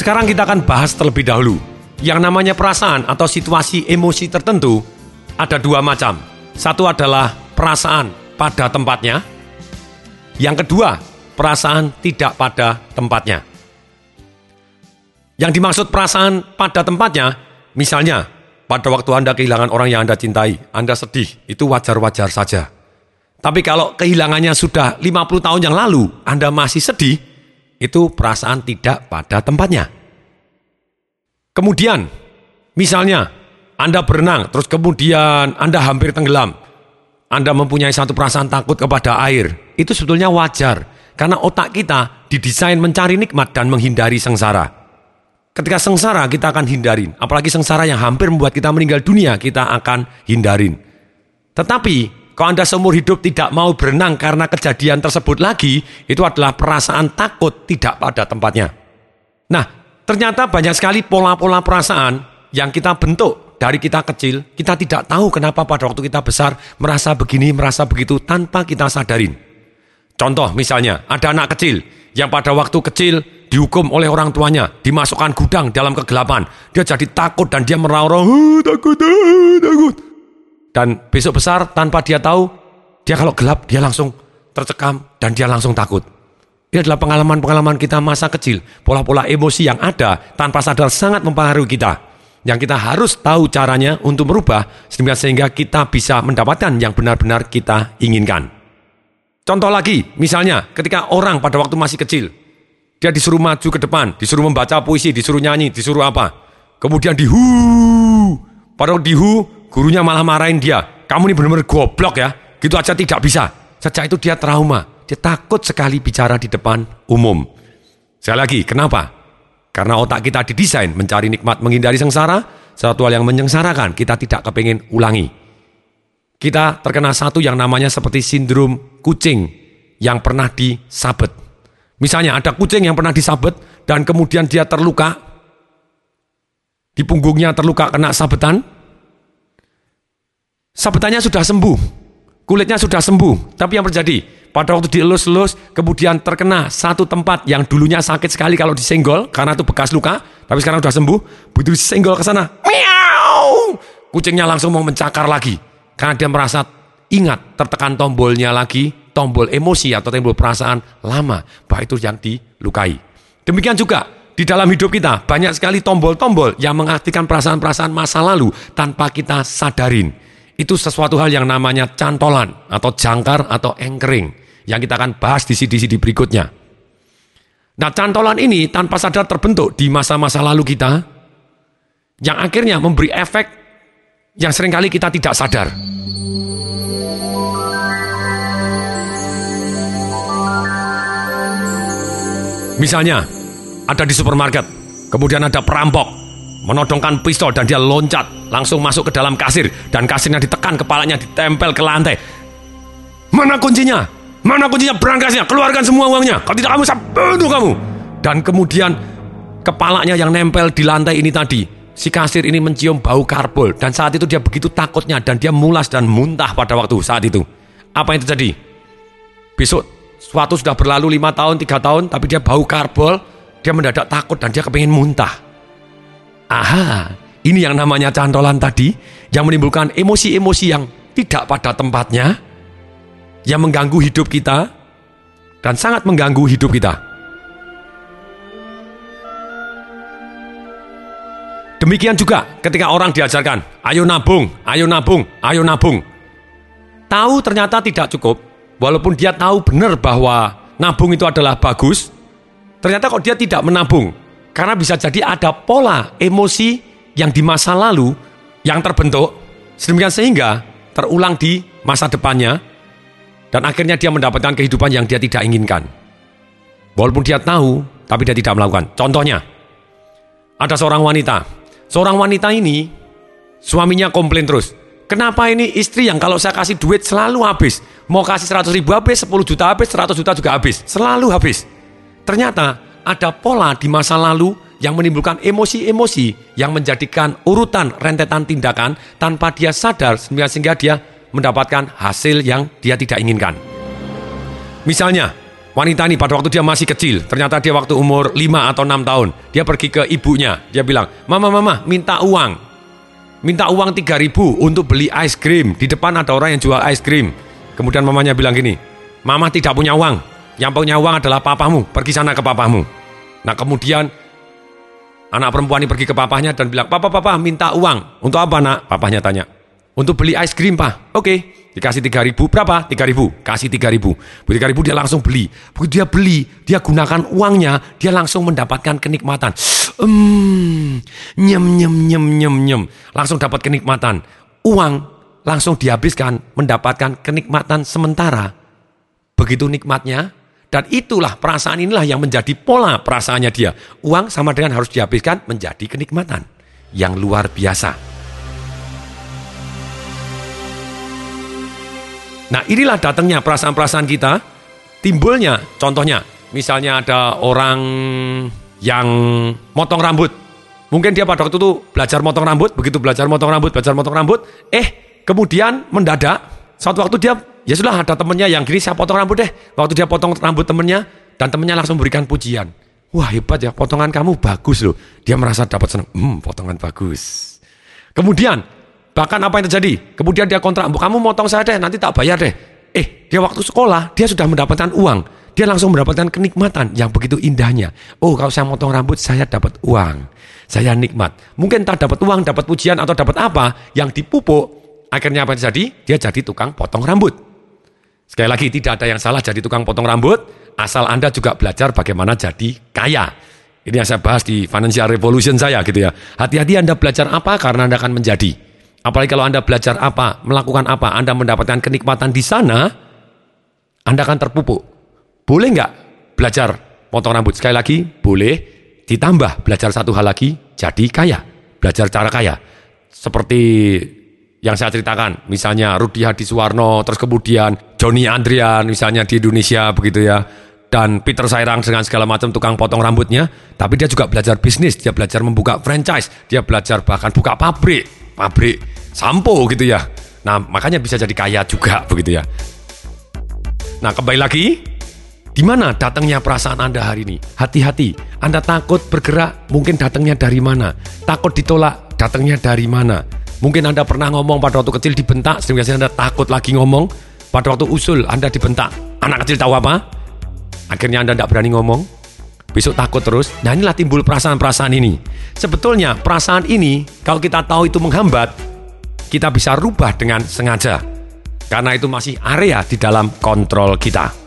Sekarang kita akan bahas terlebih dahulu. Yang namanya perasaan atau situasi emosi tertentu ada dua macam. Satu adalah perasaan pada tempatnya. Yang kedua, perasaan tidak pada tempatnya. Yang dimaksud perasaan pada tempatnya, misalnya pada waktu Anda kehilangan orang yang Anda cintai, Anda sedih, itu wajar-wajar saja. Tapi kalau kehilangannya sudah 50 tahun yang lalu, Anda masih sedih, itu perasaan tidak pada tempatnya. Kemudian, misalnya Anda berenang, terus kemudian Anda hampir tenggelam. Anda mempunyai satu perasaan takut kepada air. Itu sebetulnya wajar, karena otak kita didesain mencari nikmat dan menghindari sengsara. Ketika sengsara kita akan hindarin, apalagi sengsara yang hampir membuat kita meninggal dunia, kita akan hindarin. Tetapi, kalau Anda seumur hidup tidak mau berenang karena kejadian tersebut lagi, itu adalah perasaan takut tidak pada tempatnya. Nah, Ternyata banyak sekali pola-pola perasaan yang kita bentuk dari kita kecil, kita tidak tahu kenapa pada waktu kita besar merasa begini, merasa begitu tanpa kita sadarin. Contoh misalnya, ada anak kecil yang pada waktu kecil dihukum oleh orang tuanya, dimasukkan gudang dalam kegelapan. Dia jadi takut dan dia meraung oh, takut, oh, takut. Dan besok besar tanpa dia tahu, dia kalau gelap dia langsung tercekam dan dia langsung takut. Ini adalah pengalaman-pengalaman kita masa kecil, pola-pola emosi yang ada tanpa sadar sangat mempengaruhi kita. Yang kita harus tahu caranya untuk merubah sehingga kita bisa mendapatkan yang benar-benar kita inginkan. Contoh lagi, misalnya ketika orang pada waktu masih kecil, dia disuruh maju ke depan, disuruh membaca puisi, disuruh nyanyi, disuruh apa. Kemudian dihu, pada dihu, gurunya malah marahin dia. Kamu ini benar-benar goblok ya, gitu aja tidak bisa. Sejak itu dia trauma dia takut sekali bicara di depan umum. Sekali lagi, kenapa? Karena otak kita didesain mencari nikmat menghindari sengsara, satu hal yang menyengsarakan kita tidak kepingin ulangi. Kita terkena satu yang namanya seperti sindrom kucing yang pernah disabet. Misalnya ada kucing yang pernah disabet dan kemudian dia terluka, di punggungnya terluka kena sabetan, sabetannya sudah sembuh, kulitnya sudah sembuh, tapi yang terjadi pada waktu dielus-elus kemudian terkena satu tempat yang dulunya sakit sekali kalau disenggol karena itu bekas luka, tapi sekarang sudah sembuh, begitu disenggol ke sana, miau, kucingnya langsung mau mencakar lagi karena dia merasa ingat tertekan tombolnya lagi, tombol emosi atau tombol perasaan lama bahwa itu yang dilukai. Demikian juga di dalam hidup kita banyak sekali tombol-tombol yang mengaktifkan perasaan-perasaan masa lalu tanpa kita sadarin. Itu sesuatu hal yang namanya cantolan atau jangkar atau anchoring yang kita akan bahas di CD-CD berikutnya. Nah, cantolan ini tanpa sadar terbentuk di masa-masa lalu kita yang akhirnya memberi efek yang sering kali kita tidak sadar. Misalnya, ada di supermarket, kemudian ada perampok, menodongkan pistol dan dia loncat langsung masuk ke dalam kasir dan kasirnya ditekan kepalanya ditempel ke lantai. Mana kuncinya? Mana kuncinya berangkasnya? Keluarkan semua uangnya. Kalau tidak kamu saya bunuh kamu. Dan kemudian kepalanya yang nempel di lantai ini tadi, si kasir ini mencium bau karbol dan saat itu dia begitu takutnya dan dia mulas dan muntah pada waktu saat itu. Apa yang terjadi? Besok suatu sudah berlalu lima tahun, tiga tahun, tapi dia bau karbol, dia mendadak takut dan dia kepingin muntah. Aha, ini yang namanya cantolan tadi yang menimbulkan emosi-emosi yang tidak pada tempatnya, yang mengganggu hidup kita dan sangat mengganggu hidup kita. Demikian juga ketika orang diajarkan, ayo nabung, ayo nabung, ayo nabung. Tahu ternyata tidak cukup, walaupun dia tahu benar bahwa nabung itu adalah bagus, ternyata kok dia tidak menabung, karena bisa jadi ada pola emosi yang di masa lalu yang terbentuk sedemikian sehingga terulang di masa depannya dan akhirnya dia mendapatkan kehidupan yang dia tidak inginkan. Walaupun dia tahu, tapi dia tidak melakukan. Contohnya, ada seorang wanita. Seorang wanita ini, suaminya komplain terus. Kenapa ini istri yang kalau saya kasih duit selalu habis. Mau kasih 100 ribu habis, 10 juta habis, 100 juta juga habis. Selalu habis. Ternyata ada pola di masa lalu yang menimbulkan emosi-emosi yang menjadikan urutan rentetan tindakan tanpa dia sadar sehingga dia mendapatkan hasil yang dia tidak inginkan. Misalnya, wanita ini pada waktu dia masih kecil, ternyata dia waktu umur 5 atau 6 tahun, dia pergi ke ibunya, dia bilang, "Mama, mama, minta uang." Minta uang 3000 untuk beli ice cream. Di depan ada orang yang jual ice cream. Kemudian mamanya bilang gini, "Mama tidak punya uang. Yang punya uang adalah papamu. Pergi sana ke papamu." Nah, kemudian anak perempuan ini pergi ke papahnya dan bilang, "Papa, papa, minta uang." Untuk apa, Nak? Papahnya tanya. Untuk beli ice cream, Pak. Oke. Dikasih 3 ribu, berapa? 3 ribu. Kasih 3 ribu. 3 ribu dia langsung beli. Begitu dia beli, dia gunakan uangnya, dia langsung mendapatkan kenikmatan. Hmm, nyem, nyem, nyem, nyem, nyem. Langsung dapat kenikmatan. Uang langsung dihabiskan, mendapatkan kenikmatan sementara. Begitu nikmatnya, dan itulah perasaan inilah yang menjadi pola perasaannya dia. Uang sama dengan harus dihabiskan menjadi kenikmatan yang luar biasa. Nah inilah datangnya perasaan-perasaan kita, timbulnya contohnya, misalnya ada orang yang motong rambut. Mungkin dia pada waktu itu belajar motong rambut, begitu belajar motong rambut, belajar motong rambut, eh kemudian mendadak, suatu waktu dia, ya sudah ada temennya yang gini saya potong rambut deh. Waktu dia potong rambut temennya, dan temennya langsung berikan pujian. Wah hebat ya, potongan kamu bagus loh. Dia merasa dapat senang, hmm potongan bagus. Kemudian Bahkan apa yang terjadi? Kemudian dia kontrak, kamu motong saya deh, nanti tak bayar deh. Eh, dia waktu sekolah, dia sudah mendapatkan uang. Dia langsung mendapatkan kenikmatan yang begitu indahnya. Oh, kalau saya motong rambut, saya dapat uang. Saya nikmat. Mungkin tak dapat uang, dapat pujian, atau dapat apa, yang dipupuk. Akhirnya apa yang terjadi? Dia jadi tukang potong rambut. Sekali lagi, tidak ada yang salah jadi tukang potong rambut, asal Anda juga belajar bagaimana jadi kaya. Ini yang saya bahas di Financial Revolution saya gitu ya. Hati-hati Anda belajar apa karena Anda akan menjadi. Apalagi kalau Anda belajar apa, melakukan apa, Anda mendapatkan kenikmatan di sana, Anda akan terpupuk. Boleh nggak belajar potong rambut? Sekali lagi, boleh. Ditambah belajar satu hal lagi, jadi kaya. Belajar cara kaya. Seperti yang saya ceritakan, misalnya Rudi Hadisuwarno, terus kemudian Joni Andrian, misalnya di Indonesia begitu ya, dan Peter Sairang dengan segala macam tukang potong rambutnya, tapi dia juga belajar bisnis, dia belajar membuka franchise, dia belajar bahkan buka pabrik, pabrik sampo gitu ya. Nah, makanya bisa jadi kaya juga begitu ya. Nah, kembali lagi, di mana datangnya perasaan Anda hari ini? Hati-hati, Anda takut bergerak, mungkin datangnya dari mana? Takut ditolak, datangnya dari mana? Mungkin Anda pernah ngomong pada waktu kecil dibentak, sehingga Anda takut lagi ngomong. Pada waktu usul, Anda dibentak. Anak kecil tahu apa? Akhirnya Anda tidak berani ngomong. Besok takut terus. Nah inilah timbul perasaan-perasaan ini. Sebetulnya perasaan ini, kalau kita tahu itu menghambat, kita bisa rubah dengan sengaja. Karena itu masih area di dalam kontrol kita.